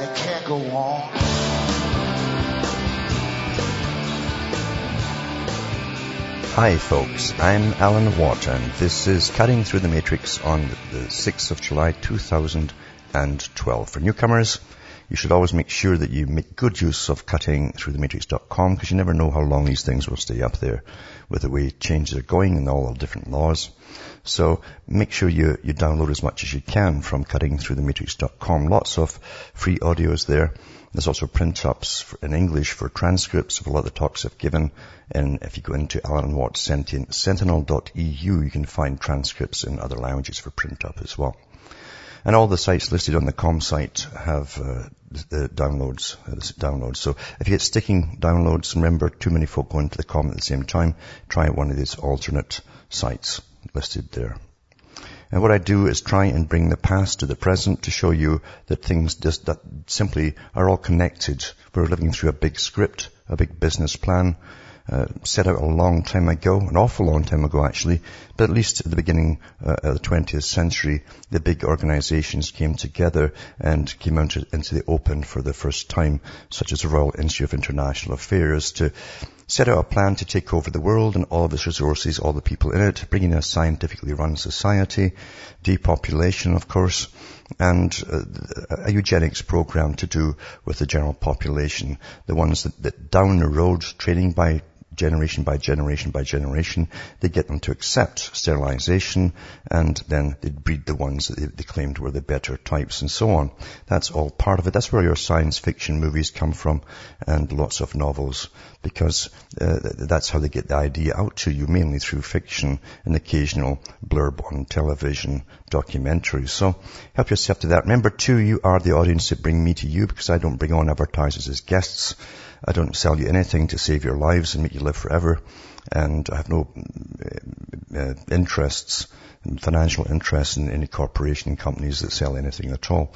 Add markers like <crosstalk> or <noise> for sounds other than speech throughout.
and it can't go on. Hi folks, I'm Alan Watt and this is Cutting Through the Matrix on the 6th of July 2012. For newcomers, you should always make sure that you make good use of cuttingthroughthematrix.com because you never know how long these things will stay up there with the way changes are going and all the different laws. So make sure you, you download as much as you can from cuttingthroughthematrix.com. Lots of free audios there. There's also print-ups in English for transcripts of a lot of the talks I've given. And if you go into Alan Watt Sentinel.eu, you can find transcripts in other languages for print-up as well. And all the sites listed on the com site have uh, the downloads, uh, the downloads. So if you get sticking downloads, remember too many folk going to the com at the same time, try one of these alternate sites listed there. And what I do is try and bring the past to the present to show you that things just that simply are all connected. We're living through a big script, a big business plan, uh, set out a long time ago, an awful long time ago actually, but at least at the beginning uh, of the 20th century, the big organizations came together and came out into the open for the first time, such as the Royal Institute of International Affairs, to set out a plan to take over the world and all of its resources, all the people in it, bringing a scientifically run society, depopulation, of course, and uh, a eugenics program to do with the general population, the ones that, that down the road, training by generation by generation by generation. They get them to accept sterilization and then they breed the ones that they claimed were the better types and so on. That's all part of it. That's where your science fiction movies come from and lots of novels because uh, that's how they get the idea out to you, mainly through fiction and occasional blurb on television documentaries. So help yourself to that. Remember too, you are the audience that bring me to you because I don't bring on advertisers as guests. I don't sell you anything to save your lives and make you live forever. And I have no uh, uh, interests, financial interests in any corporation companies that sell anything at all.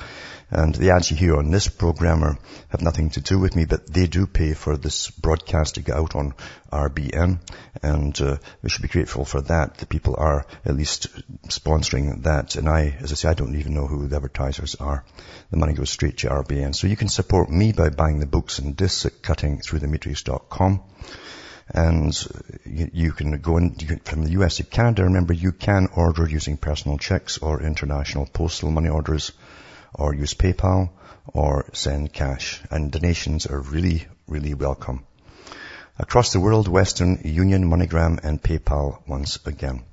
And the ads you hear on this programmer have nothing to do with me, but they do pay for this broadcast to get out on RBN. And uh, we should be grateful for that. The people are at least sponsoring that. And I, as I say, I don't even know who the advertisers are. The money goes straight to RBN. So you can support me by buying the books and discs at cuttingthroughthematrix.com and you, can go in can, from the US to Canada. Remember, you can order using personal checks or international postal money orders, or use PayPal, or send cash. And donations are really, really welcome. Across the world, Western Union, MoneyGram, and PayPal once again.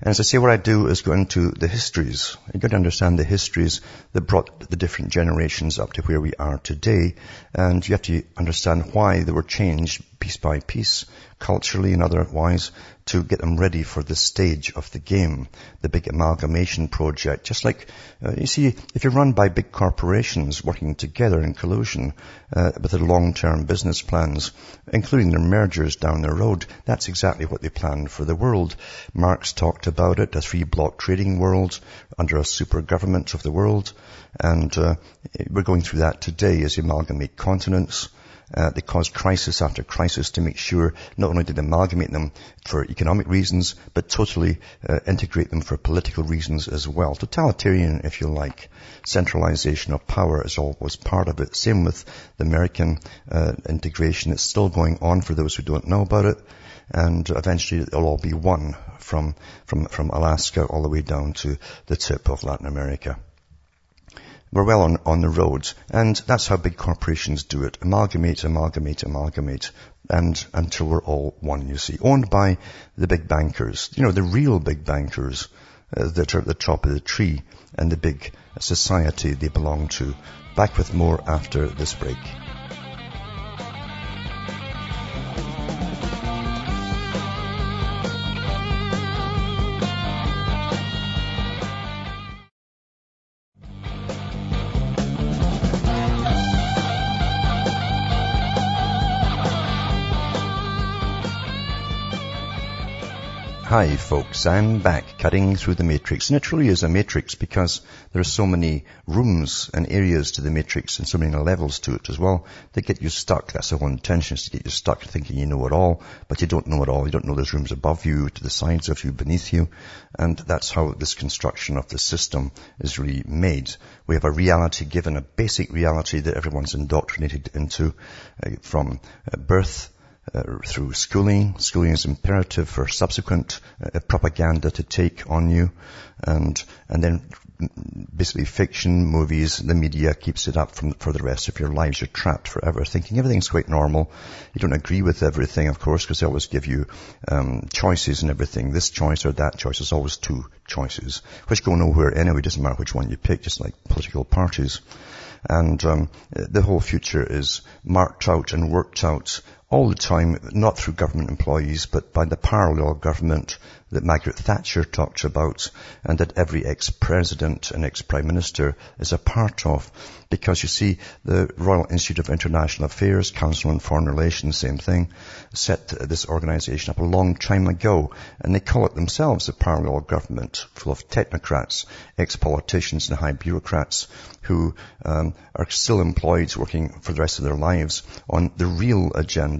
And as I say, what I do is go into the histories. You've got to understand the histories that brought the different generations up to where we are today. And you have to understand why they were changed piece by piece, culturally and otherwise, to get them ready for the stage of the game, the big amalgamation project. Just like, uh, you see, if you're run by big corporations working together in collusion uh, with their long-term business plans, including their mergers down the road, that's exactly what they planned for the world. Marx talked about it, a three-block trading world under a super government of the world, and uh, we're going through that today as amalgamate continents, uh, they caused crisis after crisis to make sure not only did they amalgamate them for economic reasons, but totally uh, integrate them for political reasons as well. Totalitarian, if you like. Centralization of power is always part of it. Same with the American uh, integration. It's still going on for those who don't know about it. And eventually it'll all be one from, from, from Alaska all the way down to the tip of Latin America. We're well on, on the road. And that's how big corporations do it. Amalgamate, amalgamate, amalgamate. And until we're all one, you see. Owned by the big bankers. You know, the real big bankers uh, that are at the top of the tree and the big society they belong to. Back with more after this break. Hi folks, I'm back cutting through the matrix and it truly is a matrix because there are so many rooms and areas to the matrix and so many levels to it as well that get you stuck. That's the whole intention is to get you stuck thinking you know it all, but you don't know it all. You don't know there's rooms above you, to the sides of you, beneath you. And that's how this construction of the system is really made. We have a reality given, a basic reality that everyone's indoctrinated into uh, from uh, birth uh, through schooling. Schooling is imperative for subsequent uh, propaganda to take on you, and and then basically fiction, movies, the media keeps it up from, for the rest of your lives. You're trapped forever thinking everything's quite normal. You don't agree with everything, of course, because they always give you um, choices and everything. This choice or that choice. There's always two choices, which go nowhere anyway. It doesn't matter which one you pick, just like political parties. And um, the whole future is marked out and worked out all the time, not through government employees, but by the parallel government that Margaret Thatcher talked about and that every ex-president and ex-prime minister is a part of. Because you see, the Royal Institute of International Affairs, Council on Foreign Relations, same thing, set this organization up a long time ago. And they call it themselves a parallel government full of technocrats, ex-politicians and high bureaucrats who um, are still employed working for the rest of their lives on the real agenda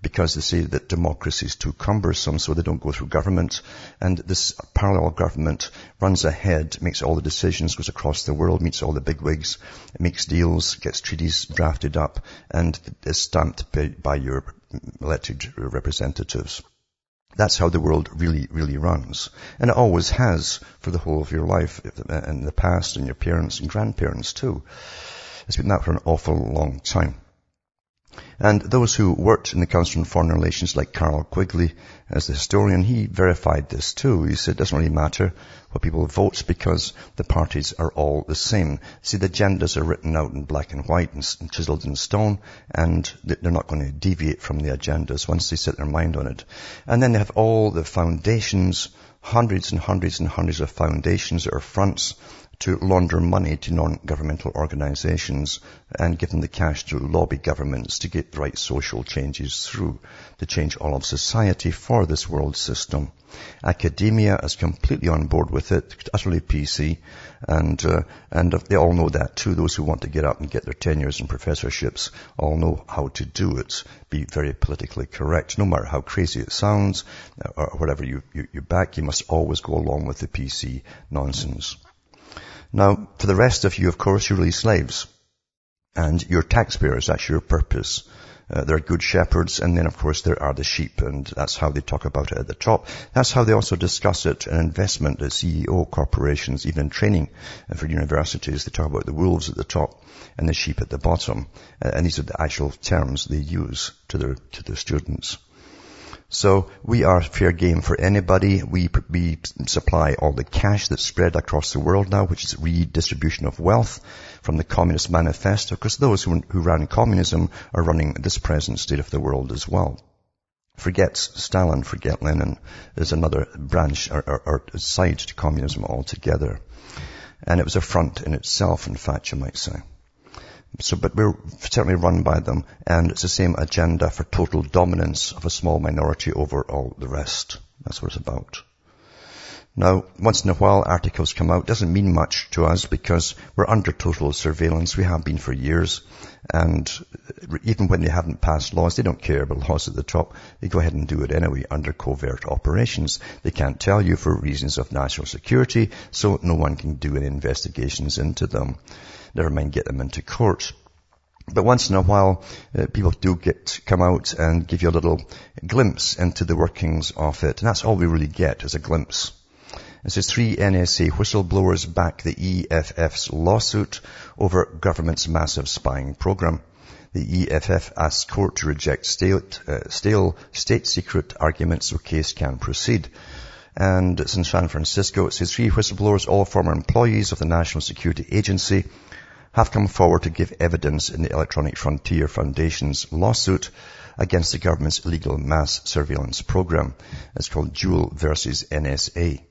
because they say that democracy is too cumbersome, so they don't go through government. And this parallel government runs ahead, makes all the decisions, goes across the world, meets all the bigwigs, makes deals, gets treaties drafted up, and is stamped by, by your elected representatives. That's how the world really, really runs. And it always has for the whole of your life in the past and your parents and grandparents too. It's been that for an awful long time. And those who worked in the Council on Foreign Relations, like Carroll Quigley, as the historian, he verified this too. He said it doesn't really matter what people vote because the parties are all the same. See, the agendas are written out in black and white and chiseled in stone, and they're not going to deviate from the agendas once they set their mind on it. And then they have all the foundations, hundreds and hundreds and hundreds of foundations or fronts to launder money to non-governmental organizations and give them the cash to lobby governments to get the right social changes through, to change all of society for this world system. Academia is completely on board with it, utterly PC, and uh, and they all know that too. Those who want to get up and get their tenures and professorships all know how to do it. Be very politically correct, no matter how crazy it sounds uh, or whatever you, you, you back. You must always go along with the PC nonsense. Now, for the rest of you, of course, you're really slaves. And you're taxpayers, that's your purpose. Uh, there are good shepherds, and then of course there are the sheep, and that's how they talk about it at the top. That's how they also discuss it in investment, the CEO corporations, even in training for universities. They talk about the wolves at the top and the sheep at the bottom, uh, and these are the actual terms they use to their to their students. So we are fair game for anybody. We, we supply all the cash that's spread across the world now, which is redistribution of wealth from the Communist Manifesto, because those who, who ran communism are running this present state of the world as well. Forget Stalin, forget Lenin. There's another branch or, or, or side to communism altogether. And it was a front in itself, in fact, you might say. So, but we're certainly run by them, and it's the same agenda for total dominance of a small minority over all the rest. That's what it's about. Now, once in a while articles come out. Doesn't mean much to us because we're under total surveillance. We have been for years. And even when they haven't passed laws, they don't care about laws at the top. They go ahead and do it anyway under covert operations. They can't tell you for reasons of national security, so no one can do any investigations into them. Never mind get them into court. But once in a while, uh, people do get come out and give you a little glimpse into the workings of it, and that's all we really get is a glimpse. It says three NSA whistleblowers back the EFF's lawsuit over government's massive spying program. The EFF asked court to reject state, uh, stale state secret arguments so case can proceed. And it's in San Francisco. It says three whistleblowers, all former employees of the National Security Agency, have come forward to give evidence in the Electronic Frontier Foundation's lawsuit against the government's illegal mass surveillance program. It's called Jewel versus NSA.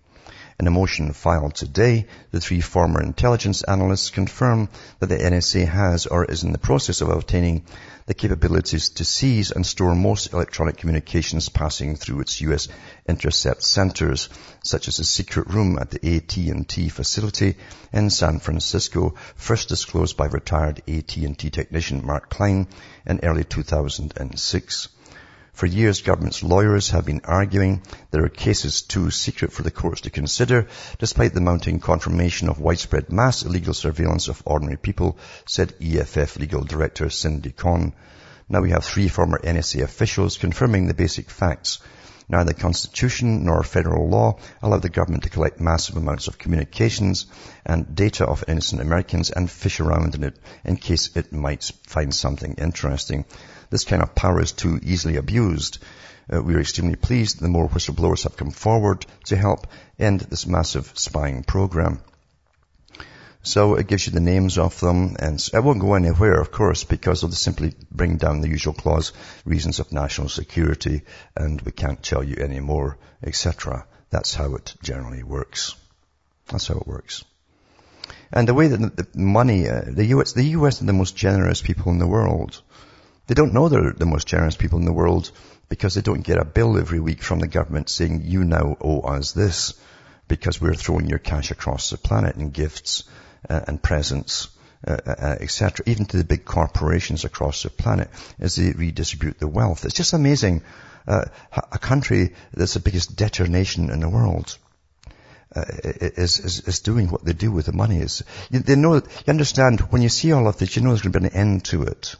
In a motion filed today, the three former intelligence analysts confirm that the NSA has or is in the process of obtaining the capabilities to seize and store most electronic communications passing through its U.S. intercept centers, such as the secret room at the AT&T facility in San Francisco, first disclosed by retired AT&T technician Mark Klein in early 2006. For years, government's lawyers have been arguing there are cases too secret for the courts to consider, despite the mounting confirmation of widespread mass illegal surveillance of ordinary people, said EFF legal director Cindy Cohn. Now we have three former NSA officials confirming the basic facts. Neither the Constitution nor federal law allow the government to collect massive amounts of communications and data of innocent Americans and fish around in it in case it might find something interesting. This kind of power is too easily abused. Uh, we are extremely pleased the more whistleblowers have come forward to help end this massive spying program. So it gives you the names of them, and it won't go anywhere, of course, because they'll simply bring down the usual clause, reasons of national security, and we can't tell you any more, etc. That's how it generally works. That's how it works. And the way that the money, uh, the US, the US are the most generous people in the world. They don't know they're the most generous people in the world because they don't get a bill every week from the government saying, you now owe us this because we're throwing your cash across the planet in gifts uh, and presents, uh, uh, uh etc., even to the big corporations across the planet as they redistribute the wealth. It's just amazing. Uh, a country that's the biggest debtor nation in the world uh, is, is, is doing what they do with the money. Is they know you understand when you see all of this, you know there's going to be an end to it.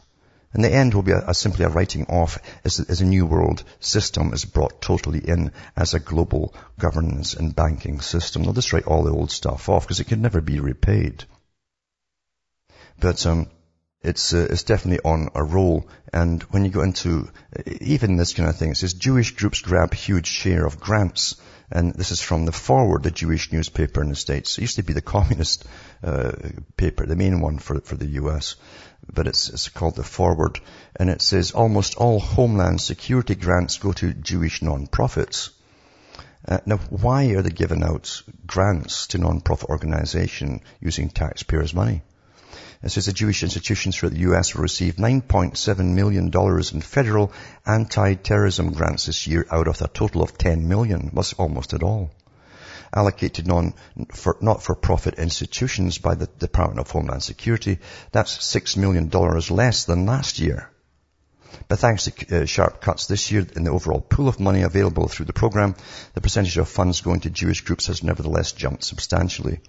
And the end will be a, a simply a writing off as, as a new world system is brought totally in as a global governance and banking system. They'll just write all the old stuff off because it can never be repaid. But um, it's uh, it's definitely on a roll. And when you go into even this kind of thing, it says Jewish groups grab huge share of grants. And this is from the Forward, the Jewish newspaper in the States. It used to be the <laughs> communist uh, paper, the main one for for the U.S but it's, it's called the Forward, and it says almost all Homeland Security grants go to Jewish non-profits. Uh, now, why are they giving out grants to non-profit organizations using taxpayers' money? It says the Jewish institutions throughout the U.S. will receive $9.7 million in federal anti-terrorism grants this year out of a total of 10 million. That's almost at all allocated non, for, not-for-profit institutions by the Department of Homeland Security. That's $6 million less than last year. But thanks to uh, sharp cuts this year in the overall pool of money available through the program, the percentage of funds going to Jewish groups has nevertheless jumped substantially.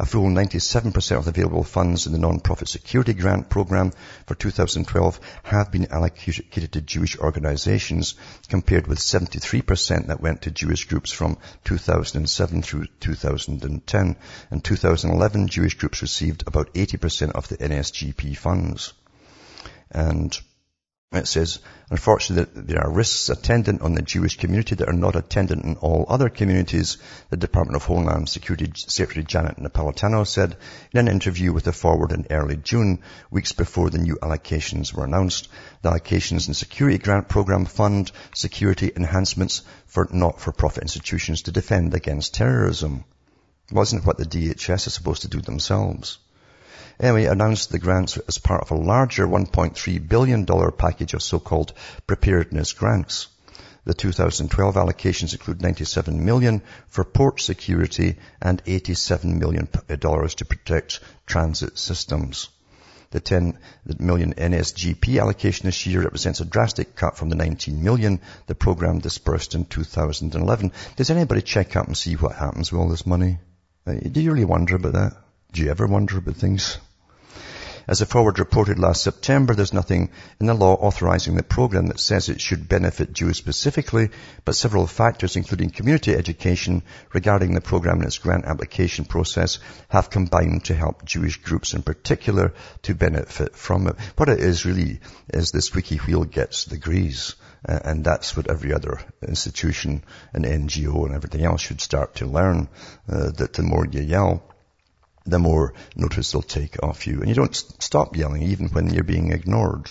A full 97% of the available funds in the non-profit security grant program for 2012 have been allocated to Jewish organizations compared with 73% that went to Jewish groups from 2007 through 2010. In 2011, Jewish groups received about 80% of the NSGP funds. And it says, unfortunately, there are risks attendant on the Jewish community that are not attendant in all other communities, the Department of Homeland Security Secretary Janet Napolitano said in an interview with the Forward in early June, weeks before the new allocations were announced. The allocations in Security Grant Program fund security enhancements for not-for-profit institutions to defend against terrorism. It wasn't what the DHS is supposed to do themselves. Anyway, announced the grants as part of a larger $1.3 billion package of so-called preparedness grants. The 2012 allocations include 97 million for port security and 87 million dollars to protect transit systems. The 10 million NSGP allocation this year represents a drastic cut from the 19 million the program dispersed in 2011. Does anybody check up and see what happens with all this money? Uh, do you really wonder about that? Do you ever wonder about things? As the Forward reported last September, there's nothing in the law authorizing the program that says it should benefit Jews specifically, but several factors, including community education regarding the program and its grant application process, have combined to help Jewish groups in particular to benefit from it. What it is really is the squeaky wheel gets the grease. Uh, and that's what every other institution and NGO and everything else should start to learn, uh, that the more you yell, the more notice they'll take of you. And you don't stop yelling even when you're being ignored,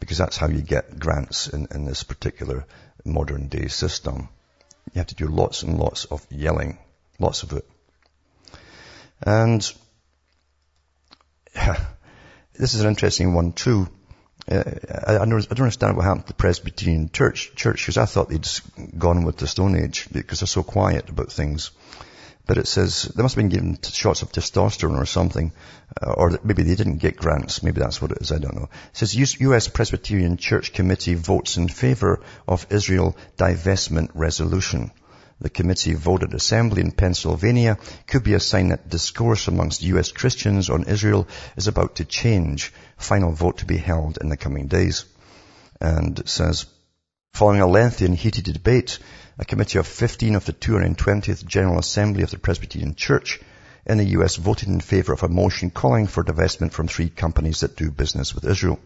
because that's how you get grants in, in this particular modern day system. You have to do lots and lots of yelling Lots of it. And <laughs> this is an interesting one too. Uh, I, I, don't, understand what happened to the Presbyterian Church, church because I thought they'd gone with the Stone Age because they're so quiet about things. But it says they must have been given shots of testosterone or something, uh, or maybe they didn't get grants. Maybe that's what it is. I don't know. It says U.S. Presbyterian Church Committee votes in favor of Israel divestment resolution. The committee voted assembly in Pennsylvania could be a sign that discourse amongst U.S. Christians on Israel is about to change. Final vote to be held in the coming days. And it says, following a lengthy and heated debate, a committee of 15 of the 220th General Assembly of the Presbyterian Church in the US voted in favor of a motion calling for divestment from three companies that do business with Israel.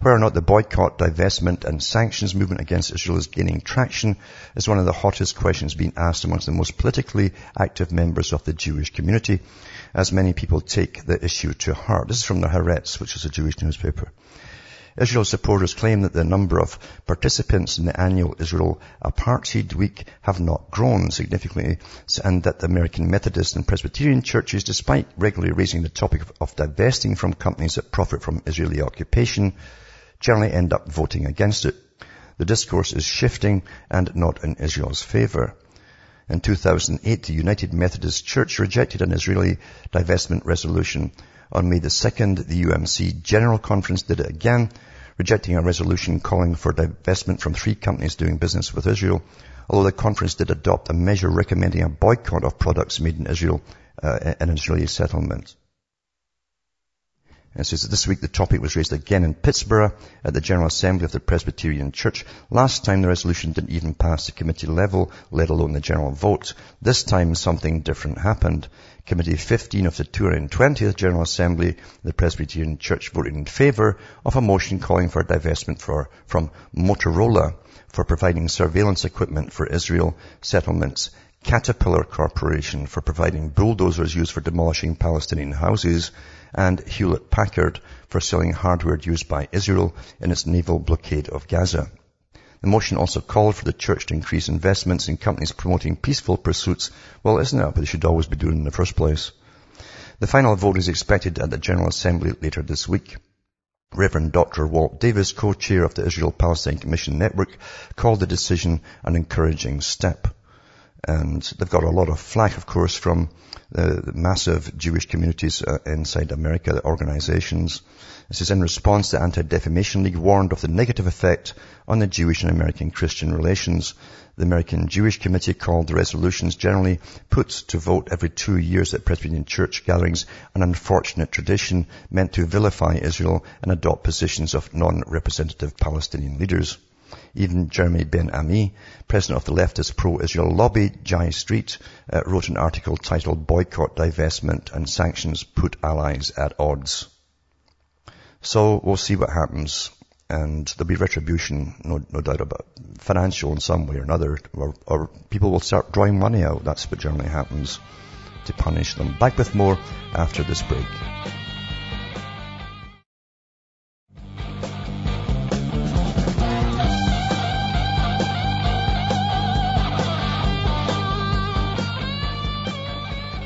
Whether or not the boycott, divestment and sanctions movement against Israel is gaining traction is one of the hottest questions being asked amongst the most politically active members of the Jewish community, as many people take the issue to heart. This is from the Haaretz, which is a Jewish newspaper. Israel supporters claim that the number of participants in the annual Israel Apartheid Week have not grown significantly and that the American Methodist and Presbyterian churches, despite regularly raising the topic of divesting from companies that profit from Israeli occupation, generally end up voting against it. The discourse is shifting and not in Israel's favor. In 2008, the United Methodist Church rejected an Israeli divestment resolution on May the 2nd, the UMC General Conference did it again, rejecting a resolution calling for divestment from three companies doing business with Israel, although the conference did adopt a measure recommending a boycott of products made in Israel uh, in Israeli settlements. It says that this week the topic was raised again in Pittsburgh at the General Assembly of the Presbyterian Church. Last time the resolution didn't even pass the committee level, let alone the general vote. This time something different happened. Committee 15 of the 220th General Assembly, the Presbyterian Church voted in favour of a motion calling for divestment for, from Motorola for providing surveillance equipment for Israel settlements Caterpillar Corporation for providing bulldozers used for demolishing Palestinian houses, and Hewlett Packard for selling hardware used by Israel in its naval blockade of Gaza. The motion also called for the church to increase investments in companies promoting peaceful pursuits. Well, isn't that what they should always be doing in the first place? The final vote is expected at the General Assembly later this week. Reverend Dr. Walt Davis, co-chair of the Israel-Palestine Commission Network, called the decision an encouraging step. And they've got a lot of flack, of course, from the massive Jewish communities uh, inside America, the organizations. This is in response to Anti-Defamation League warned of the negative effect on the Jewish and American Christian relations. The American Jewish Committee called the resolutions generally put to vote every two years at Presbyterian church gatherings an unfortunate tradition meant to vilify Israel and adopt positions of non-representative Palestinian leaders. Even Jeremy Ben-Ami, president of the leftist pro-Israel lobby, J Street, uh, wrote an article titled Boycott, Divestment and Sanctions Put Allies at Odds. So we'll see what happens and there'll be retribution, no, no doubt about financial in some way or another, or, or people will start drawing money out. That's what generally happens to punish them. Back with more after this break.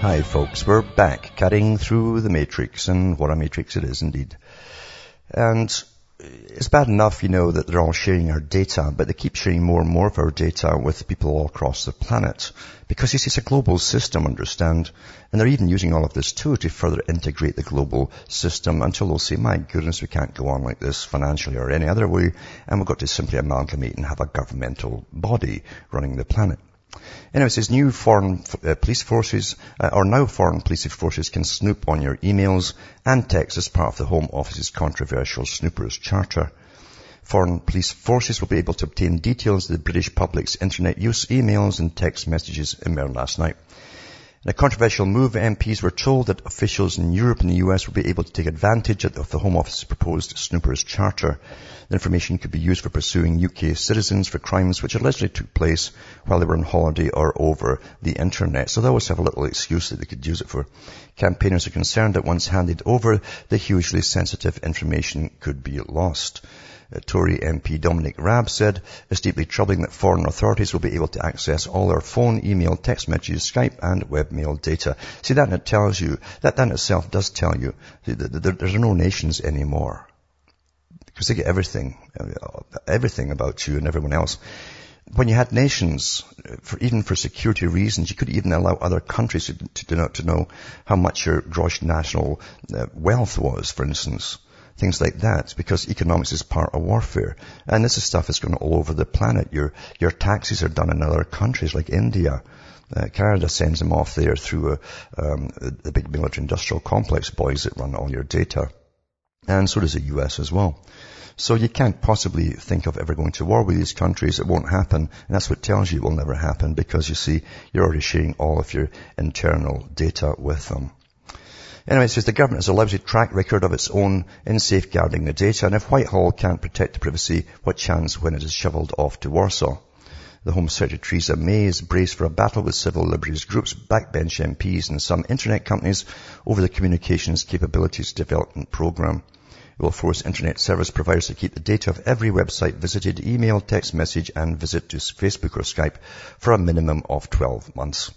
Hi folks, we're back cutting through the matrix and what a matrix it is indeed. And it's bad enough, you know, that they're all sharing our data, but they keep sharing more and more of our data with people all across the planet. Because it's a global system, understand? And they're even using all of this too to further integrate the global system until they'll say, my goodness, we can't go on like this financially or any other way, and we've got to simply amalgamate and have a governmental body running the planet. Anyway, it says new foreign uh, police forces, uh, or now foreign police forces can snoop on your emails and texts as part of the Home Office's controversial Snoopers Charter. Foreign police forces will be able to obtain details of the British public's internet use emails and text messages emerged last night. In a controversial move, MPs were told that officials in Europe and the US would be able to take advantage of the Home Office's proposed Snoopers Charter. The information could be used for pursuing UK citizens for crimes which allegedly took place while they were on holiday or over the internet. So they always have a little excuse that they could use it for. Campaigners are concerned that once handed over, the hugely sensitive information could be lost. Uh, Tory MP Dominic Raab said, it's deeply troubling that foreign authorities will be able to access all our phone, email, text messages, Skype and webmail data. See, that it tells you, that in itself does tell you that there are no nations anymore. Because they get everything, everything about you and everyone else when you had nations, for, even for security reasons, you could even allow other countries to, to, to, know, to know, how much your gross national uh, wealth was, for instance things like that, because economics is part of warfare. And this is stuff that's going all over the planet. Your, your taxes are done in other countries like India. Uh, Canada sends them off there through a, um, the big military industrial complex boys that run all your data. And so does the US as well. So you can't possibly think of ever going to war with these countries. It won't happen. And that's what tells you it will never happen because you see, you're already sharing all of your internal data with them. Anyway, it says the government has a lousy track record of its own in safeguarding the data, and if Whitehall can't protect the privacy, what chance when it is shoveled off to Warsaw? The Home Secretary Theresa May is braced for a battle with civil liberties groups, backbench MPs and some internet companies over the communications capabilities development program. It will force internet service providers to keep the data of every website visited, email, text message and visit to Facebook or Skype for a minimum of 12 months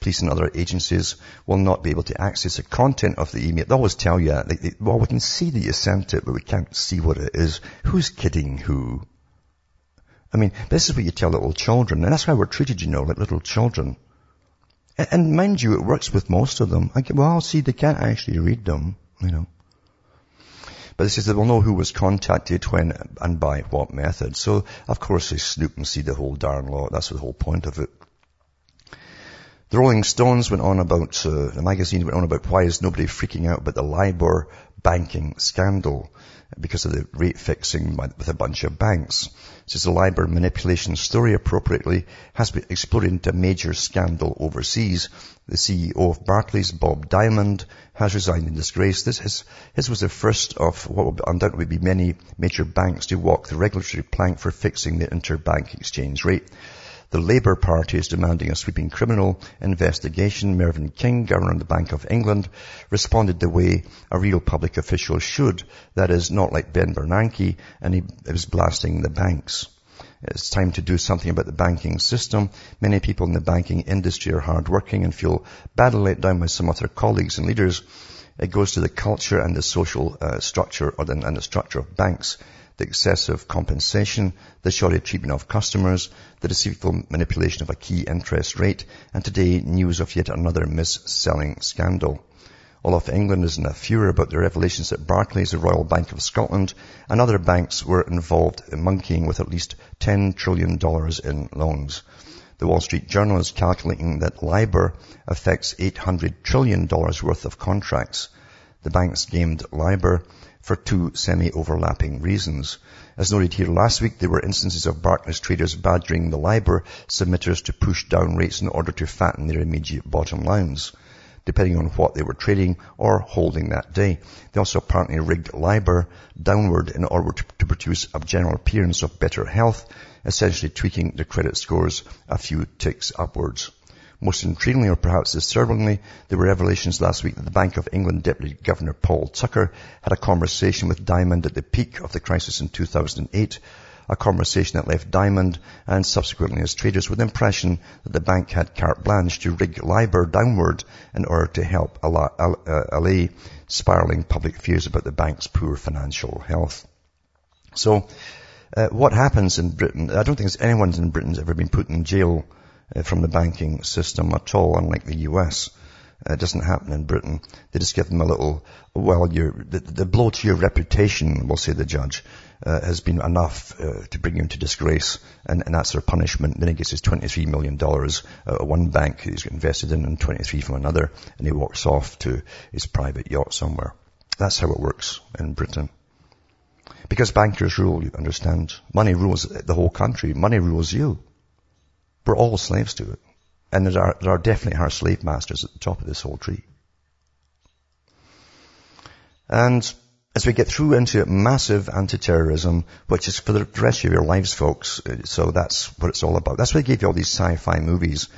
police and other agencies will not be able to access the content of the email. They always tell you, like, they, well, we can see that you sent it, but we can't see what it is. Who's kidding who? I mean, this is what you tell little children, and that's why we're treated, you know, like little children. And, and mind you, it works with most of them. I get, well, see, they can't actually read them, you know. But it says they will know who was contacted when and by what method. So, of course, they snoop and see the whole darn lot. That's the whole point of it. The Rolling Stones went on about, uh, the magazine went on about why is nobody freaking out about the LIBOR banking scandal because of the rate fixing with a bunch of banks. Since the LIBOR manipulation story appropriately has been exploded into a major scandal overseas. The CEO of Barclays, Bob Diamond, has resigned in disgrace. This, is, this was the first of what will undoubtedly be many major banks to walk the regulatory plank for fixing the interbank exchange rate. The Labour Party is demanding a sweeping criminal investigation. Mervyn King, Governor of the Bank of England, responded the way a real public official should. That is, not like Ben Bernanke, and he was blasting the banks. It's time to do something about the banking system. Many people in the banking industry are hardworking and feel badly let down by some of their colleagues and leaders. It goes to the culture and the social uh, structure or the, and the structure of banks the excessive compensation, the shoddy treatment of customers, the deceitful manipulation of a key interest rate, and today news of yet another mis-selling scandal. All of England is in a furor about the revelations that Barclays, the Royal Bank of Scotland, and other banks were involved in monkeying with at least $10 trillion in loans. The Wall Street Journal is calculating that LIBOR affects $800 trillion worth of contracts. The banks gamed LIBOR for two semi-overlapping reasons. As noted here last week, there were instances of Barclays traders badgering the LIBOR submitters to push down rates in order to fatten their immediate bottom lines, depending on what they were trading or holding that day. They also apparently rigged LIBOR downward in order to, produce a general appearance of better health, essentially tweaking the credit scores a few ticks upwards. Most intriguingly, or perhaps disturbingly, there were revelations last week that the Bank of England Deputy Governor Paul Tucker had a conversation with Diamond at the peak of the crisis in 2008, a conversation that left Diamond and subsequently his traders with the impression that the bank had carte blanche to rig LIBOR downward in order to help uh, allay spiraling public fears about the bank's poor financial health. So, uh, what happens in Britain, I don't think anyone in Britain has ever been put in jail from the banking system at all, unlike the US. Uh, it doesn't happen in Britain. They just give them a little, well, the, the blow to your reputation, will say the judge, uh, has been enough uh, to bring you into disgrace, and, and, that's their punishment. Then he gets his $23 million uh, one bank he's invested in, and 23 from another, and he walks off to his private yacht somewhere. That's how it works in Britain. Because bankers rule, you understand. Money rules the whole country. Money rules you. We're all slaves to it. And there are, there are definitely our slave masters at the top of this whole tree. And as we get through into massive anti-terrorism, which is for the rest of your lives, folks, uh, so that's what it's all about. That's why I gave you all these sci-fi movies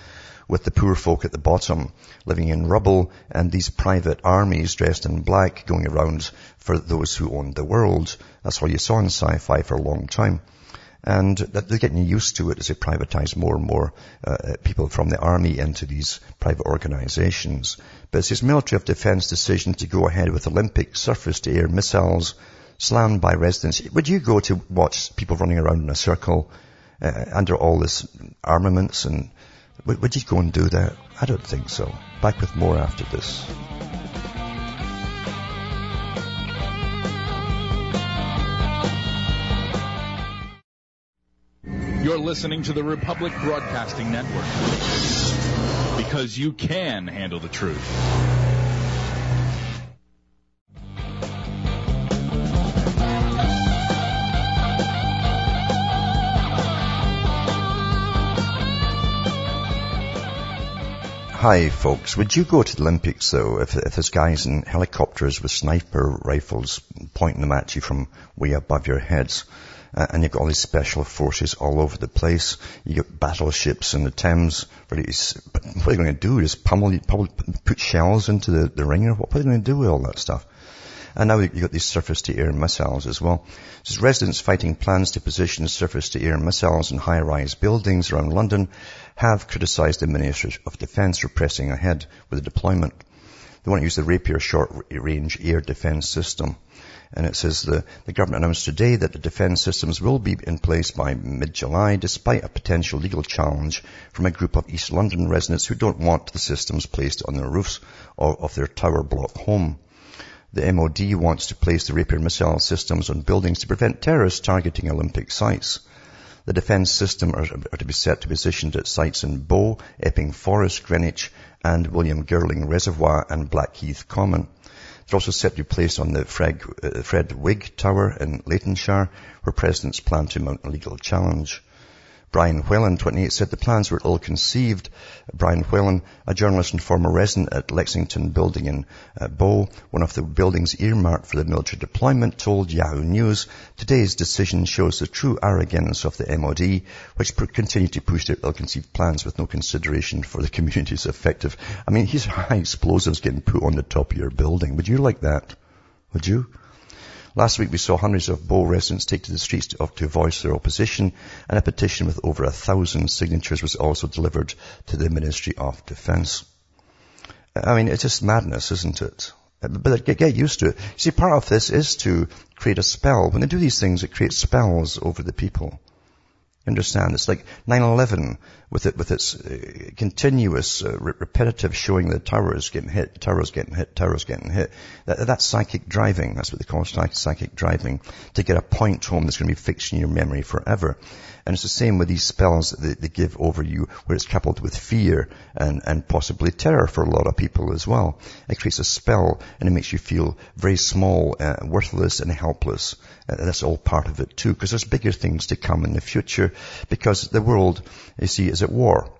with the poor folk at the bottom living in rubble and these private armies dressed in black going around for those who owned the world. That's all you saw in sci-fi for a long time. And they're getting used to it as they privatize more and more uh, people from the army into these private organizations. But it's this military of defense decision to go ahead with Olympic surface-to-air missiles slammed by residents. Would you go to watch people running around in a circle uh, under all this armaments and would, would you go and do that? I don't think so. Back with more after this. You're listening to the Republic Broadcasting Network. Because you can handle the truth. Hi folks, would you go to the Olympics though if, if there's guys in helicopters with sniper rifles pointing them at you from way above your heads? Uh, and you've got all these special forces all over the place. You've got battleships in the Thames. Ready what are they going to do? Just pummel, pummel put shells into the, the ringer? What are they going to do with all that stuff? And now you've got these surface-to-air missiles as well. So residents fighting plans to position surface-to-air missiles in high-rise buildings around London have criticised the Ministry of Defence for pressing ahead with the deployment. They want to use the Rapier short-range air defence system. And it says the, the government announced today that the defence systems will be in place by mid-July despite a potential legal challenge from a group of East London residents who don't want the systems placed on their roofs of, of their tower block home. The MOD wants to place the Rapier missile systems on buildings to prevent terrorists targeting Olympic sites. The defence system are, are, to be set to be positioned at sites in Bow, Epping Forest, Greenwich, and William Girling Reservoir and Blackheath Common. They're also set to place on the Fred, uh, Fred Wigg Tower in Leytonstone, where presidents plan to mount a legal challenge. Brian Whelan, 28, said the plans were ill-conceived. Brian Whelan, a journalist and former resident at Lexington Building in uh, Bow, one of the buildings earmarked for the military deployment, told Yahoo News, today's decision shows the true arrogance of the MOD, which pr- continue to push their ill-conceived plans with no consideration for the <laughs> communities affected. I mean, here's high explosives getting put on the top of your building. Would you like that? Would you? Last week we saw hundreds of Bow residents take to the streets to, to voice their opposition and a petition with over a thousand signatures was also delivered to the Ministry of Defence. I mean, it's just madness, isn't it? But get used to it. See, part of this is to create a spell. When they do these things, it creates spells over the people. Understand? It's like 9-11 with it, with its uh, continuous, uh, repetitive showing the towers getting hit, towers getting hit, towers getting hit. That, that's psychic driving. That's what they call psychic driving. To get a point home that's going to be fixed in your memory forever. And it's the same with these spells that they, they give over you where it's coupled with fear and, and possibly terror for a lot of people as well. It creates a spell and it makes you feel very small, uh, worthless and helpless. Uh, that's all part of it too because there's bigger things to come in the future because the world, you see, is at war.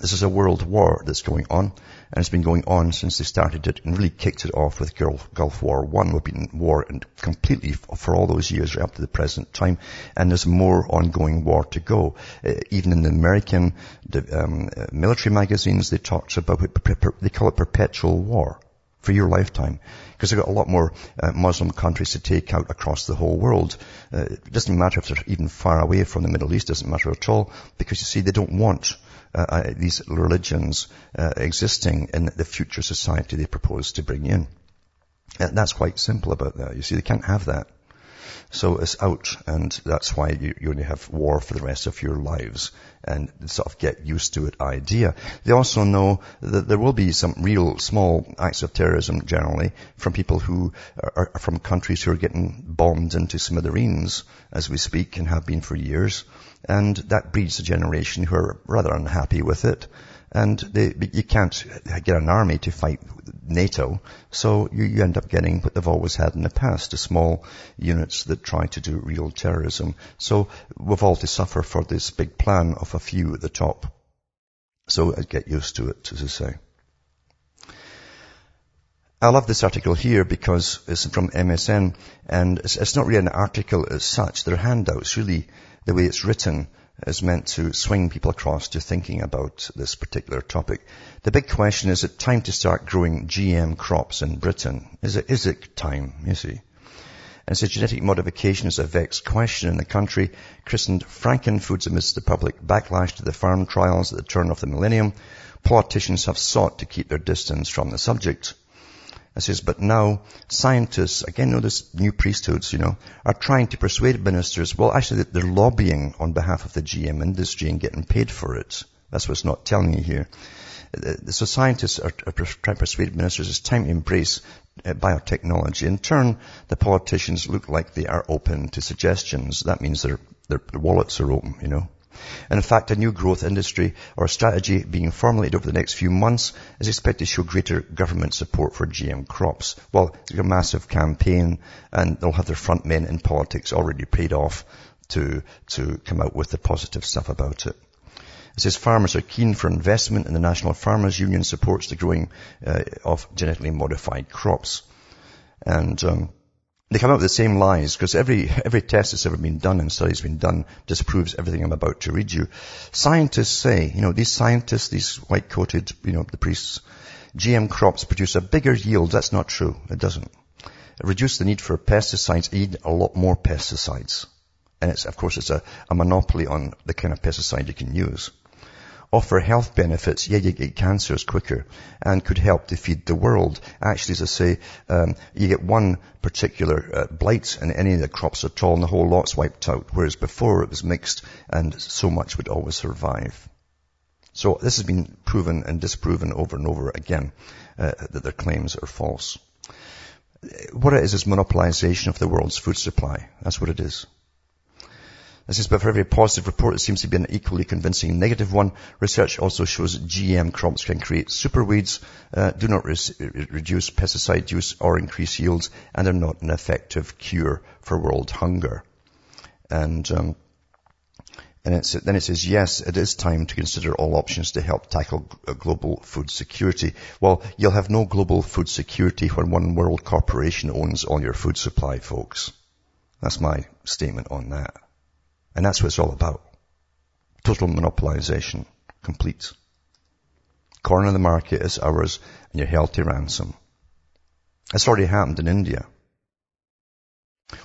This is a world war that's going on, and it's been going on since they started it and really kicked it off with Gulf, War One. We've been in war and completely for all those years right up to the present time, and there's more ongoing war to go. Uh, even in the American the, um, uh, military magazines, they talk about it, they call it perpetual war for your lifetime. Because they've got a lot more uh, Muslim countries to take out across the whole world. Uh, it doesn't matter if they're even far away from the Middle East, it doesn't matter at all, because you see, they don't want uh, uh these religions uh, existing in the future society they propose to bring in. That's quite simple about that. You see, they can't have that. So it's out, and that's why you, you, only have war for the rest of your lives, and sort of get used to it idea. They also know that there will be some real small acts of terrorism generally from people who are, are from countries who are getting bombed into smithereens as we speak and have been for years. And that breeds a generation who are rather unhappy with it and they, you can't get an army to fight NATO, so you, you, end up getting what they've always had in the past, the small units that try to do real terrorism. So we've all to suffer for this big plan of a few at the top. So get used to it, as I say. I love this article here because it's from MSN and it's, it's, not really an article as such. They're handouts. Really, the way it's written is meant to swing people across to thinking about this particular topic. The big question is it time to start growing GM crops in Britain? Is it, is it time, you see? And so genetic modification is a vexed question in the country, christened Frankenfoods amidst the public backlash to the farm trials at the turn of the millennium. Politicians have sought to keep their distance from the subject. It says, but now scientists, again, notice new priesthoods, you know, are trying to persuade ministers, well, actually they're lobbying on behalf of the GM industry and getting paid for it. That's what's not telling you here. Uh, so scientists are, are trying to persuade ministers it's time to embrace uh, biotechnology. In turn, the politicians look like they are open to suggestions. That means their, their, their wallets are open, you know. And in fact, a new growth industry or strategy being formulated over the next few months is expected to show greater government support for GM crops. Well, it's a massive campaign and they'll have their front men in politics already paid off to, to come out with the positive stuff about it. It says farmers are keen for investment and the National Farmers Union supports the growing uh, of genetically modified crops. And um, they come out with the same lies because every, every test that's ever been done and studies been done disproves everything I'm about to read you. Scientists say, you know, these scientists, these white-coated, you know, the priests, GM crops produce a bigger yield. That's not true. It doesn't. It reduces the need for pesticides. You need a lot more pesticides. And it's, of course, it's a, a monopoly on the kind of pesticide you can use offer health benefits, yeah, you get cancers quicker and could help to feed the world. Actually, as I say, um, you get one particular uh, blight in any of the crops at all and the whole lot's wiped out, whereas before it was mixed and so much would always survive. So this has been proven and disproven over and over again uh, that their claims are false. What it is is monopolization of the world's food supply. That's what it is. This is but for every positive report, it seems to be an equally convincing negative one. Research also shows GM crops can create superweeds, uh, do not re- reduce pesticide use or increase yields, and are not an effective cure for world hunger. And um, and then it says, yes, it is time to consider all options to help tackle uh, global food security. Well, you'll have no global food security when one world corporation owns all your food supply, folks. That's my statement on that. And that's what it's all about. Total monopolization. Complete. Corner of the market is ours and you're held to ransom. It's already happened in India.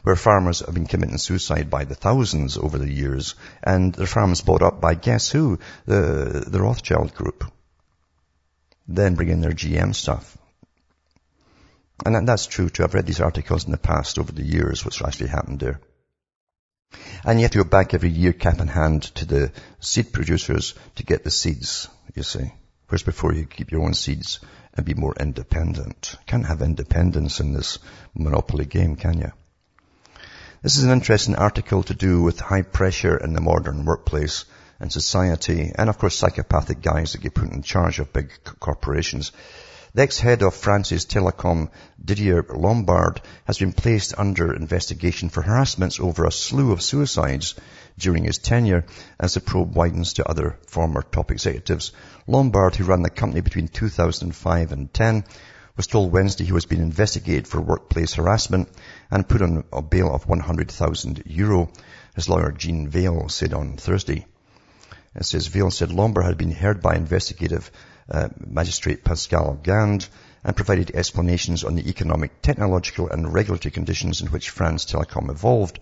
Where farmers have been committing suicide by the thousands over the years and their farms bought up by guess who? The, the Rothschild group. Then bring in their GM stuff. And that's true too. I've read these articles in the past over the years, what's actually happened there. And you have to go back every year cap in hand to the seed producers to get the seeds, you see. Whereas before you keep your own seeds and be more independent. Can't have independence in this monopoly game, can you? This is an interesting article to do with high pressure in the modern workplace and society, and of course psychopathic guys that get put in charge of big corporations. The ex-head of France's Telecom, Didier Lombard, has been placed under investigation for harassments over a slew of suicides during his tenure as the probe widens to other former top executives. Lombard, who ran the company between 2005 and 10, was told Wednesday he was being investigated for workplace harassment and put on a bail of 100,000 euro, his lawyer Jean Veil said on Thursday. It says Veil said Lombard had been heard by investigative uh, Magistrate Pascal Gand and provided explanations on the economic, technological and regulatory conditions in which France Telecom evolved.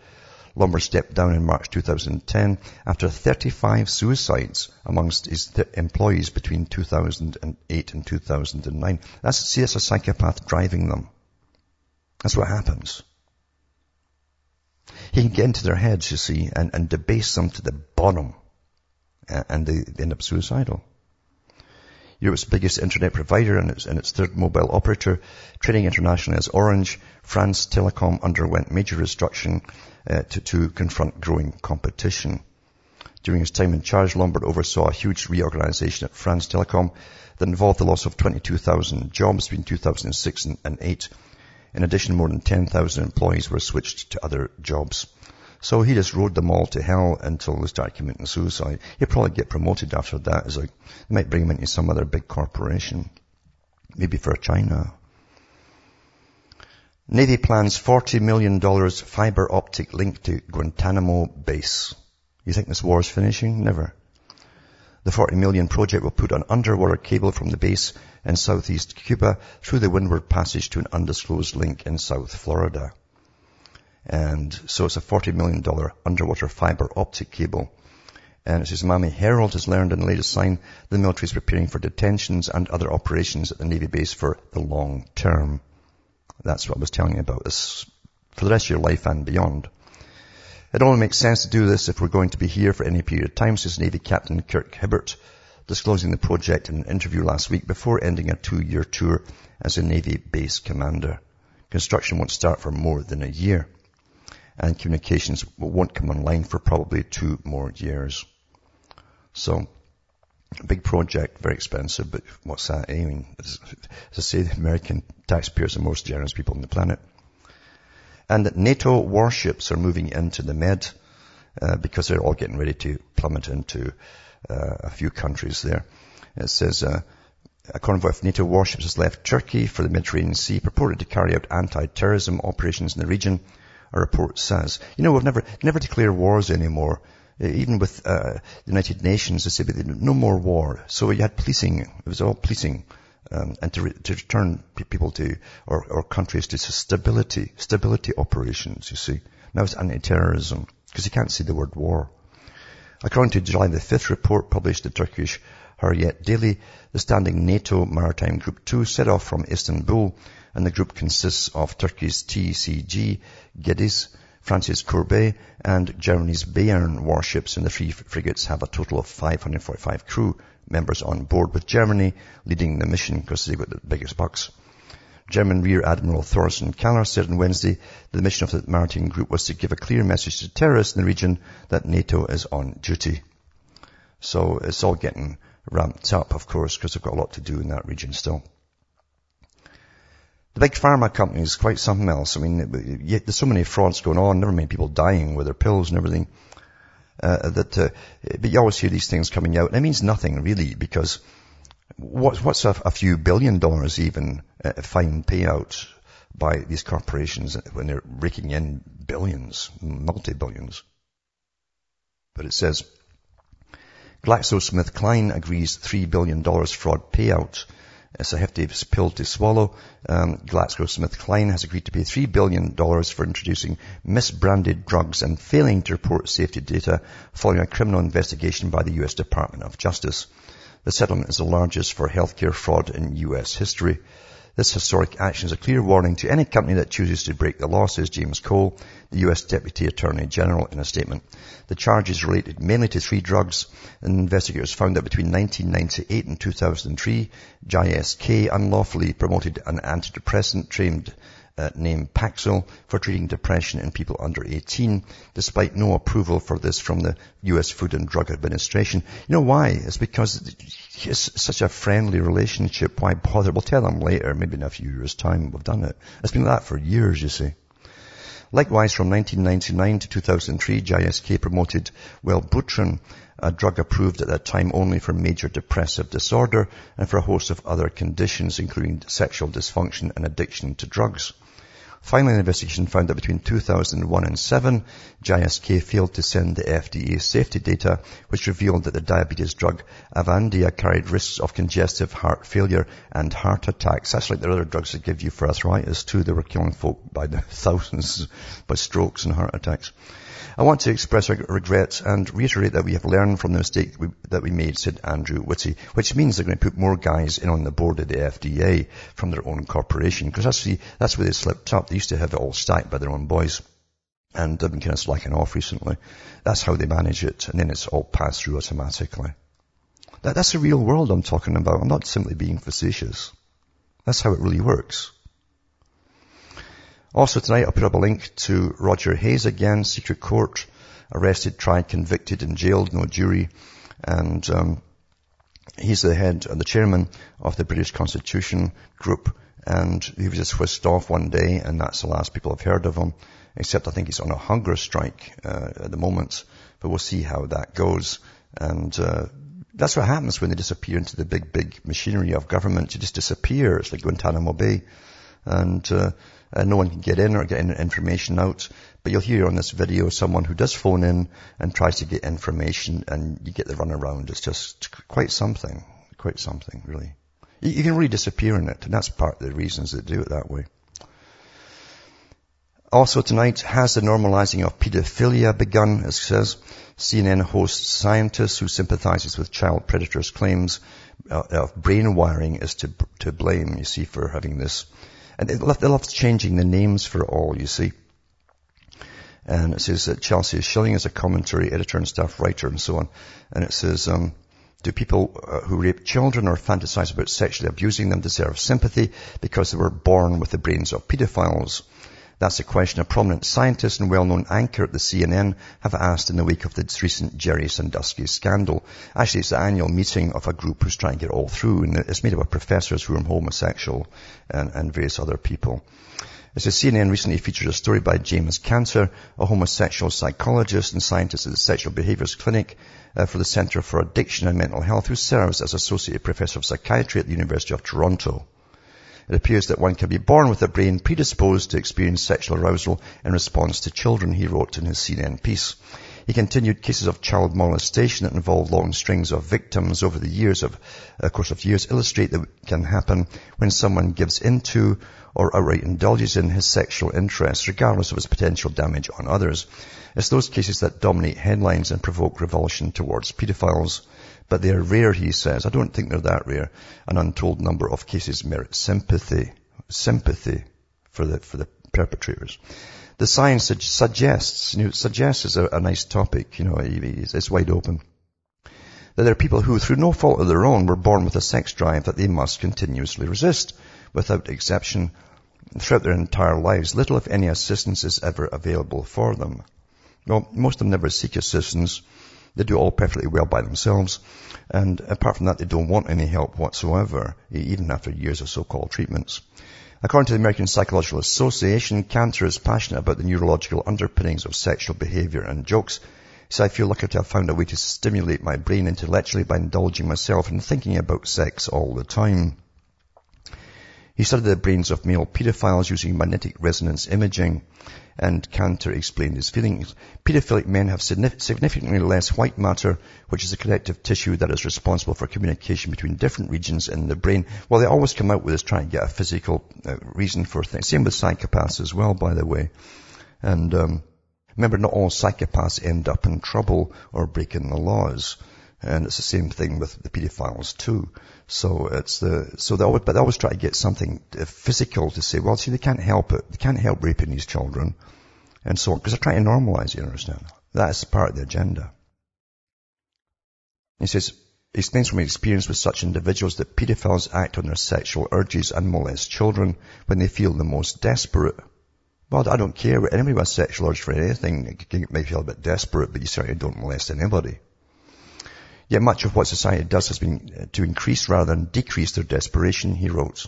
Lombard stepped down in March 2010 after 35 suicides amongst his th- employees between 2008 and 2009. That's, see, it's a psychopath driving them. That's what happens. He can get into their heads, you see, and, and debase them to the bottom. And they, they end up suicidal. Europe's biggest internet provider and its, and its third mobile operator, trading internationally as Orange, France Telecom underwent major restructuring uh, to, to confront growing competition. During his time in charge, Lombard oversaw a huge reorganization at France Telecom that involved the loss of 22,000 jobs between 2006 and, and 8. In addition, more than 10,000 employees were switched to other jobs. So he just rode them all to hell until they started committing suicide. He'd probably get promoted after that. As like, might bring him into some other big corporation. Maybe for China. Navy plans $40 million fiber optic link to Guantanamo base. You think this war is finishing? Never. The 40 million project will put an underwater cable from the base in southeast Cuba through the Windward Passage to an undisclosed link in South Florida. And so it's a $40 million underwater fiber optic cable. And it says Miami Herald has learned in the latest sign the military is preparing for detentions and other operations at the Navy base for the long term. That's what I was telling you about this for the rest of your life and beyond. It only makes sense to do this if we're going to be here for any period of time, says Navy Captain Kirk Hibbert, disclosing the project in an interview last week before ending a two-year tour as a Navy base commander. Construction won't start for more than a year and communications won't come online for probably two more years. So, big project, very expensive, but what's that? I mean, as, I say, the American taxpayers are the most generous people on the planet. And that NATO warships are moving into the Med uh, because they're all getting ready to plummet into uh, a few countries there. It says uh, a convoy of NATO warships has left Turkey for the Mediterranean Sea, purported to carry out anti-terrorism operations in the region a report says. You know, we've never, never declare wars anymore. Uh, even with uh, the United Nations, they say no more war. So you had policing. It was all policing. Um, and to, re- to return people to, or, or countries to stability, stability operations, you see. Now it's anti-terrorism, because you can't see the word war. According to July the 5th report published in Turkish Hurriyet Daily, the standing NATO Maritime Group 2 set off from Istanbul and the group consists of Turkey's TCG, Gediz, France's Courbet, and Germany's Bayern warships, and the three frigates have a total of 545 crew members on board, with Germany leading the mission because they've got the biggest bucks. German Rear Admiral Thorsten Kaller said on Wednesday the mission of the maritime group was to give a clear message to terrorists in the region that NATO is on duty. So it's all getting ramped up, of course, because they've got a lot to do in that region still. The big pharma companies, quite something else. I mean, there's so many frauds going on, never mind people dying with their pills and everything. Uh, that, uh, but you always hear these things coming out. And it means nothing really because what, what's a, a, few billion dollars even uh, fine payout by these corporations when they're raking in billions, multi-billions? But it says, GlaxoSmithKline agrees $3 billion fraud payout it's a hefty pill to swallow. Um, GlaxoSmithKline has agreed to pay $3 billion for introducing misbranded drugs and failing to report safety data following a criminal investigation by the U.S. Department of Justice. The settlement is the largest for healthcare fraud in U.S. history. This historic action is a clear warning to any company that chooses to break the law, says James Cole, the U.S. Deputy Attorney General in a statement. The charges related mainly to three drugs, and investigators found that between 1998 and 2003, GSK unlawfully promoted an antidepressant trained uh, named Paxil for treating depression in people under 18, despite no approval for this from the U.S. Food and Drug Administration. You know why? It's because it's such a friendly relationship. Why bother? We'll tell them later, maybe in a few years' time we've done it. It's been like that for years, you see. Likewise, from 1999 to 2003, GSK promoted Wellbutrin, a drug approved at that time only for major depressive disorder and for a host of other conditions, including sexual dysfunction and addiction to drugs. Finally, an investigation found that between 2001 and 7, GSK failed to send the FDA safety data, which revealed that the diabetes drug Avandia carried risks of congestive heart failure and heart attacks. That's like the other drugs that give you for arthritis too. They were killing folk by the <laughs> thousands by strokes and heart attacks. I want to express our regrets and reiterate that we have learned from the mistake that we made, said Andrew Witty, which means they're going to put more guys in on the board of the FDA from their own corporation, because that's, the, that's where they slipped up. They used to have it all stacked by their own boys. And they've been kind of slacking off recently. That's how they manage it, and then it's all passed through automatically. That, that's the real world I'm talking about. I'm not simply being facetious. That's how it really works. Also tonight I'll put up a link to Roger Hayes again, secret court, arrested, tried, convicted and jailed, no jury. And um, he's the head and the chairman of the British Constitution Group And he was just whisked off one day, and that's the last people have heard of him. Except I think he's on a hunger strike uh, at the moment, but we'll see how that goes. And uh, that's what happens when they disappear into the big, big machinery of government. You just disappear. It's like Guantanamo Bay, and, uh, and no one can get in or get information out. But you'll hear on this video someone who does phone in and tries to get information, and you get the runaround. It's just quite something, quite something, really. You, you can really disappear in it, and that's part of the reasons they do it that way. Also tonight, has the normalizing of pedophilia begun, as it says? CNN hosts scientists who sympathizes with child predators claims uh, of brain wiring is to, to blame, you see, for having this. And they love, they love changing the names for all, you see. And it says that Chelsea Schilling is a commentary editor and staff writer and so on. And it says, um, do people uh, who rape children or fantasize about sexually abusing them deserve sympathy because they were born with the brains of pedophiles? That's a question a prominent scientist and well-known anchor at the CNN have asked in the wake of the recent Jerry Sandusky scandal. Actually, it's the annual meeting of a group who's trying to get it all through, and it's made up of professors who are homosexual and, and various other people. As the CNN recently featured a story by James Cantor, a homosexual psychologist and scientist at the Sexual Behaviors Clinic uh, for the Center for Addiction and Mental Health, who serves as Associate Professor of Psychiatry at the University of Toronto. It appears that one can be born with a brain predisposed to experience sexual arousal in response to children, he wrote in his CNN piece. He continued cases of child molestation that involve long strings of victims over the years of, uh, course of years illustrate that can happen when someone gives into or outright indulges in his sexual interests, regardless of his potential damage on others. It's those cases that dominate headlines and provoke revulsion towards pedophiles. But they're rare, he says. I don't think they're that rare. An untold number of cases merit sympathy, sympathy for the, for the perpetrators. The science suggests, you know, suggests is a, a nice topic, you know, it's wide open. That there are people who, through no fault of their own, were born with a sex drive that they must continuously resist, without exception, throughout their entire lives. Little, if any, assistance is ever available for them. Well, most of them never seek assistance they do all perfectly well by themselves. And apart from that, they don't want any help whatsoever, even after years of so-called treatments. According to the American Psychological Association, Cantor is passionate about the neurological underpinnings of sexual behavior and jokes. So I feel lucky to have found a way to stimulate my brain intellectually by indulging myself in thinking about sex all the time. He studied the brains of male pedophiles using magnetic resonance imaging and Cantor explained his feelings. Pedophilic men have significantly less white matter, which is a connective tissue that is responsible for communication between different regions in the brain. Well, they always come out with this trying to get a physical uh, reason for things. Same with psychopaths as well, by the way. And um, remember, not all psychopaths end up in trouble or breaking the laws. And it's the same thing with the pedophiles too. So it's the, so they always, but they always try to get something uh, physical to say, well, see, they can't help it. They can't help raping these children and so on, because they're trying to normalize you understand? That's part of the agenda. He says, explains from experience with such individuals that pedophiles act on their sexual urges and molest children when they feel the most desperate. Well, I don't care. Anybody with a sexual urge for anything it may feel a bit desperate, but you certainly don't molest anybody. Yet much of what society does has been uh, to increase rather than decrease their desperation, he wrote.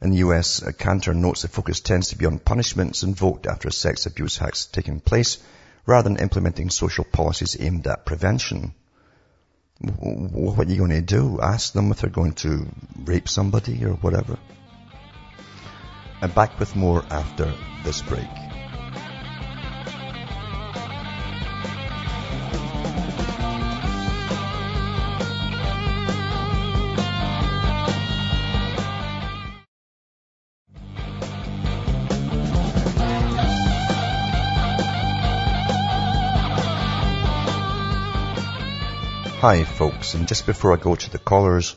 In the US, uh, Cantor notes the focus tends to be on punishments invoked after a sex abuse has taken place, rather than implementing social policies aimed at prevention. What are you going to do? Ask them if they're going to rape somebody or whatever? And back with more after this break. Hi folks, and just before I go to the callers,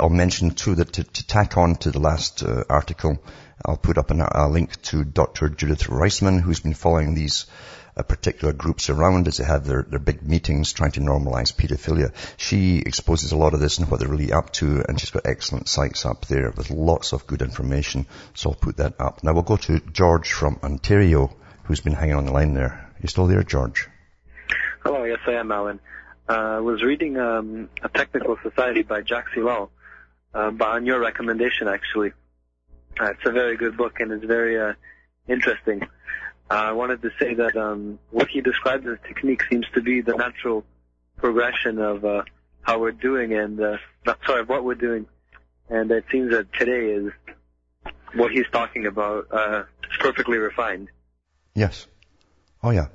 I'll mention too that to, to tack on to the last uh, article, I'll put up an, a link to Dr. Judith Reisman, who's been following these uh, particular groups around as they have their, their big meetings trying to normalize pedophilia. She exposes a lot of this and what they're really up to, and she's got excellent sites up there with lots of good information, so I'll put that up. Now we'll go to George from Ontario, who's been hanging on the line there. You still there, George? Hello, yes I am, Alan uh, was reading um, a technical society by Jacques Ellul, uh, but on your recommendation actually. Uh, it's a very good book and it's very uh, interesting. Uh, I wanted to say that um, what he describes as technique seems to be the natural progression of uh, how we're doing and uh, sorry what we're doing, and it seems that today is what he's talking about uh, perfectly refined. Yes. Oh yeah.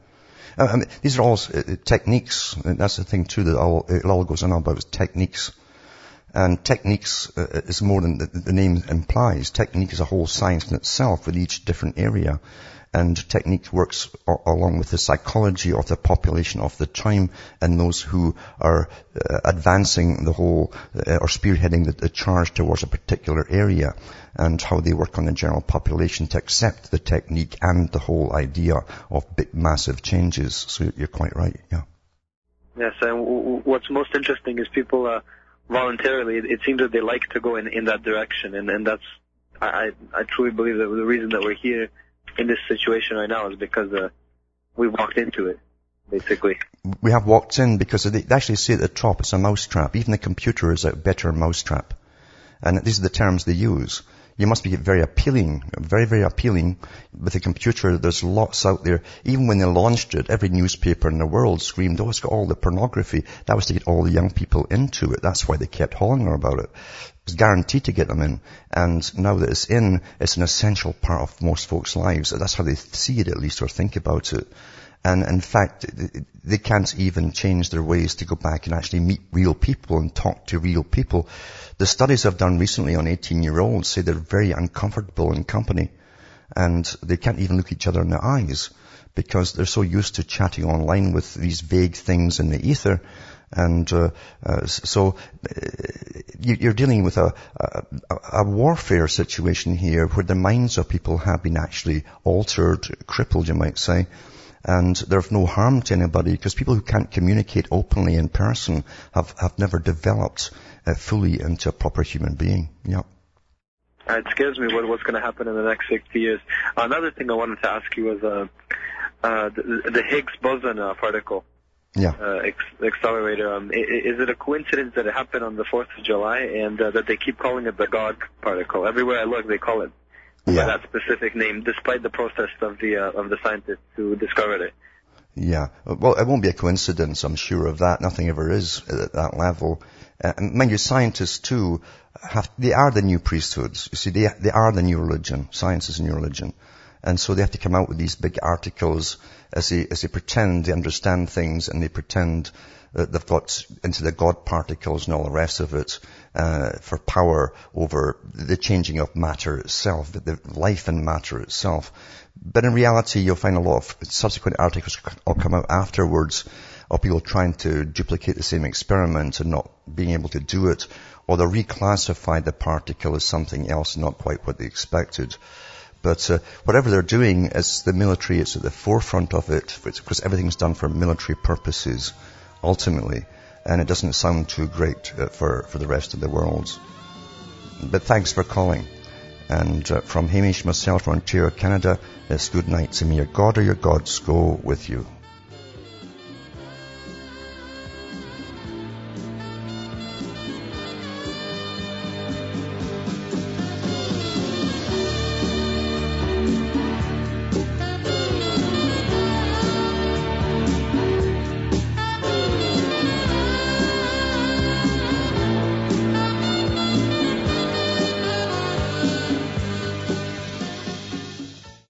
Uh, I mean, these are all uh, techniques. And that's the thing too that all, it all goes on about is techniques. And techniques uh, is more than the name implies. Technique is a whole science in itself with each different area and technique works along with the psychology of the population of the time and those who are uh, advancing the whole uh, or spearheading the, the, charge towards a particular area and how they work on the general population to accept the technique and the whole idea of big, massive changes. So you're quite right, yeah. Yes, and w- what's most interesting is people uh, voluntarily, it, it seems that they like to go in, in that direction and, and that's I, I truly believe that the reason that we're here in this situation right now is because uh, we walked into it, basically. We have walked in because they actually say at the top it's a mousetrap. Even the computer is a better mousetrap. And these are the terms they use. You must be very appealing, very, very appealing. With a computer, there's lots out there. Even when they launched it, every newspaper in the world screamed, oh, it's got all the pornography. That was to get all the young people into it. That's why they kept hollering about it was guaranteed to get them in. And now that it's in, it's an essential part of most folks' lives. That's how they see it at least or think about it. And in fact, they can't even change their ways to go back and actually meet real people and talk to real people. The studies I've done recently on 18 year olds say they're very uncomfortable in company and they can't even look each other in the eyes because they're so used to chatting online with these vague things in the ether and uh, uh, so uh, you're dealing with a, a, a, warfare situation here where the minds of people have been actually altered, crippled, you might say. And there's no harm to anybody because people who can't communicate openly in person have, have never developed uh, fully into a proper human being. Yeah. It scares me what, what's going to happen in the next 60 years. Another thing I wanted to ask you was uh, uh, the, the Higgs boson uh, particle yeah. uh, ex- accelerator. Um, is it a coincidence that it happened on the 4th of July and uh, that they keep calling it the God particle? Everywhere I look, they call it yeah. by that specific name, despite the protest of the uh, of the scientists who discovered it. Yeah. Well, it won't be a coincidence, I'm sure of that. Nothing ever is at that level. Uh, mind you, scientists too have, they are the new priesthoods. You see, they, they are the new religion. Science is a new religion. And so they have to come out with these big articles as they, as they pretend they understand things and they pretend that they've got into the God particles and all the rest of it uh, for power over the changing of matter itself, the life in matter itself. But in reality, you'll find a lot of subsequent articles will come out afterwards of people trying to duplicate the same experiment and not being able to do it, or they reclassify the particle as something else, not quite what they expected. But uh, whatever they're doing, as the military, it's at the forefront of it of because everything's done for military purposes, ultimately, and it doesn't sound too great uh, for for the rest of the world. But thanks for calling. And uh, from Hamish, myself, Ontario, Canada, it's good night to me. Your God or your gods go with you.